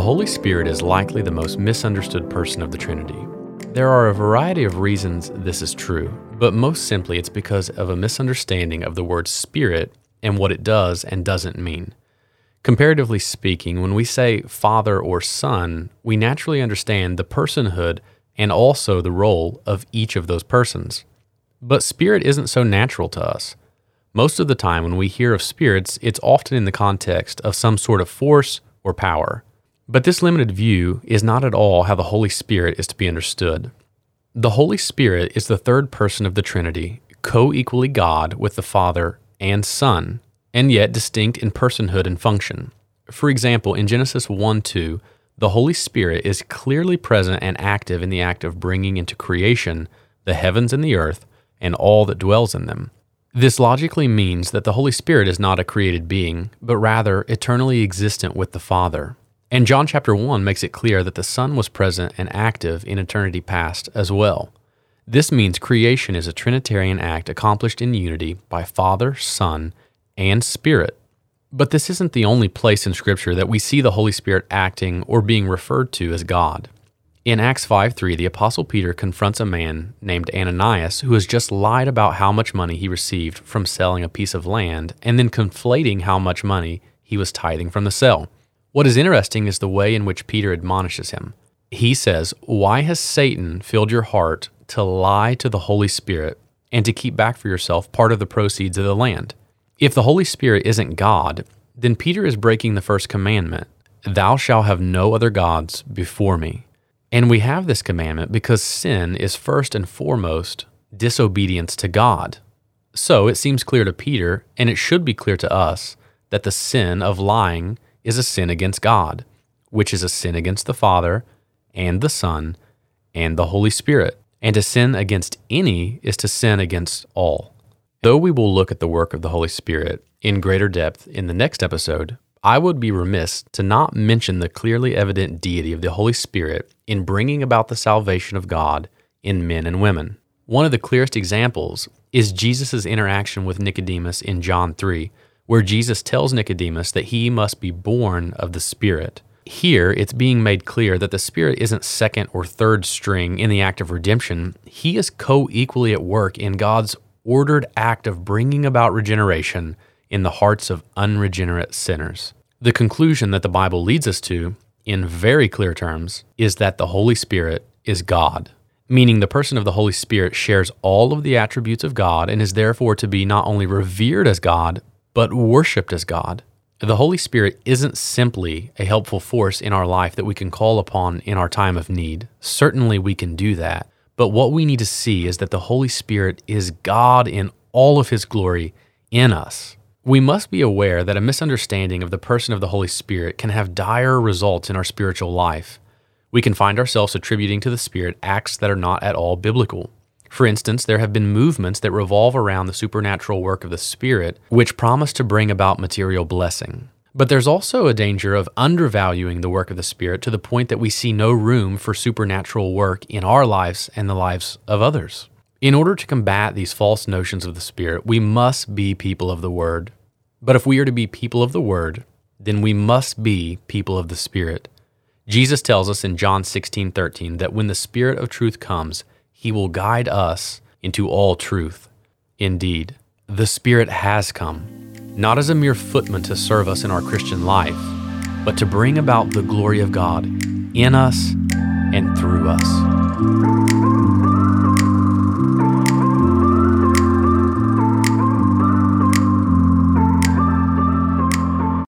Holy Spirit is likely the most misunderstood person of the Trinity. There are a variety of reasons this is true, but most simply it's because of a misunderstanding of the word Spirit and what it does and doesn't mean. Comparatively speaking, when we say Father or Son, we naturally understand the personhood and also the role of each of those persons. But Spirit isn't so natural to us. Most of the time, when we hear of spirits, it's often in the context of some sort of force or power. But this limited view is not at all how the Holy Spirit is to be understood. The Holy Spirit is the third person of the Trinity, co equally God with the Father and Son, and yet distinct in personhood and function. For example, in Genesis 1 2, the Holy Spirit is clearly present and active in the act of bringing into creation the heavens and the earth and all that dwells in them. This logically means that the Holy Spirit is not a created being, but rather eternally existent with the Father. And John chapter 1 makes it clear that the Son was present and active in eternity past as well. This means creation is a Trinitarian act accomplished in unity by Father, Son, and Spirit. But this isn't the only place in Scripture that we see the Holy Spirit acting or being referred to as God. In Acts 5 3, the Apostle Peter confronts a man named Ananias who has just lied about how much money he received from selling a piece of land and then conflating how much money he was tithing from the sale. What is interesting is the way in which Peter admonishes him. He says, Why has Satan filled your heart to lie to the Holy Spirit and to keep back for yourself part of the proceeds of the land? If the Holy Spirit isn't God, then Peter is breaking the first commandment Thou shalt have no other gods before me. And we have this commandment because sin is first and foremost disobedience to God. So it seems clear to Peter, and it should be clear to us, that the sin of lying is a sin against God, which is a sin against the Father and the Son and the Holy Spirit. And to sin against any is to sin against all. Though we will look at the work of the Holy Spirit in greater depth in the next episode, I would be remiss to not mention the clearly evident deity of the Holy Spirit in bringing about the salvation of God in men and women. One of the clearest examples is Jesus' interaction with Nicodemus in John 3, where Jesus tells Nicodemus that he must be born of the Spirit. Here, it's being made clear that the Spirit isn't second or third string in the act of redemption. He is co equally at work in God's ordered act of bringing about regeneration in the hearts of unregenerate sinners. The conclusion that the Bible leads us to, in very clear terms, is that the Holy Spirit is God, meaning the person of the Holy Spirit shares all of the attributes of God and is therefore to be not only revered as God, but worshiped as God. The Holy Spirit isn't simply a helpful force in our life that we can call upon in our time of need. Certainly we can do that. But what we need to see is that the Holy Spirit is God in all of his glory in us. We must be aware that a misunderstanding of the person of the Holy Spirit can have dire results in our spiritual life. We can find ourselves attributing to the Spirit acts that are not at all biblical. For instance, there have been movements that revolve around the supernatural work of the Spirit, which promise to bring about material blessing. But there's also a danger of undervaluing the work of the Spirit to the point that we see no room for supernatural work in our lives and the lives of others. In order to combat these false notions of the Spirit, we must be people of the Word. But if we are to be people of the Word, then we must be people of the Spirit. Jesus tells us in John 16 13 that when the Spirit of truth comes, he will guide us into all truth. Indeed, the Spirit has come, not as a mere footman to serve us in our Christian life, but to bring about the glory of God in us and through us.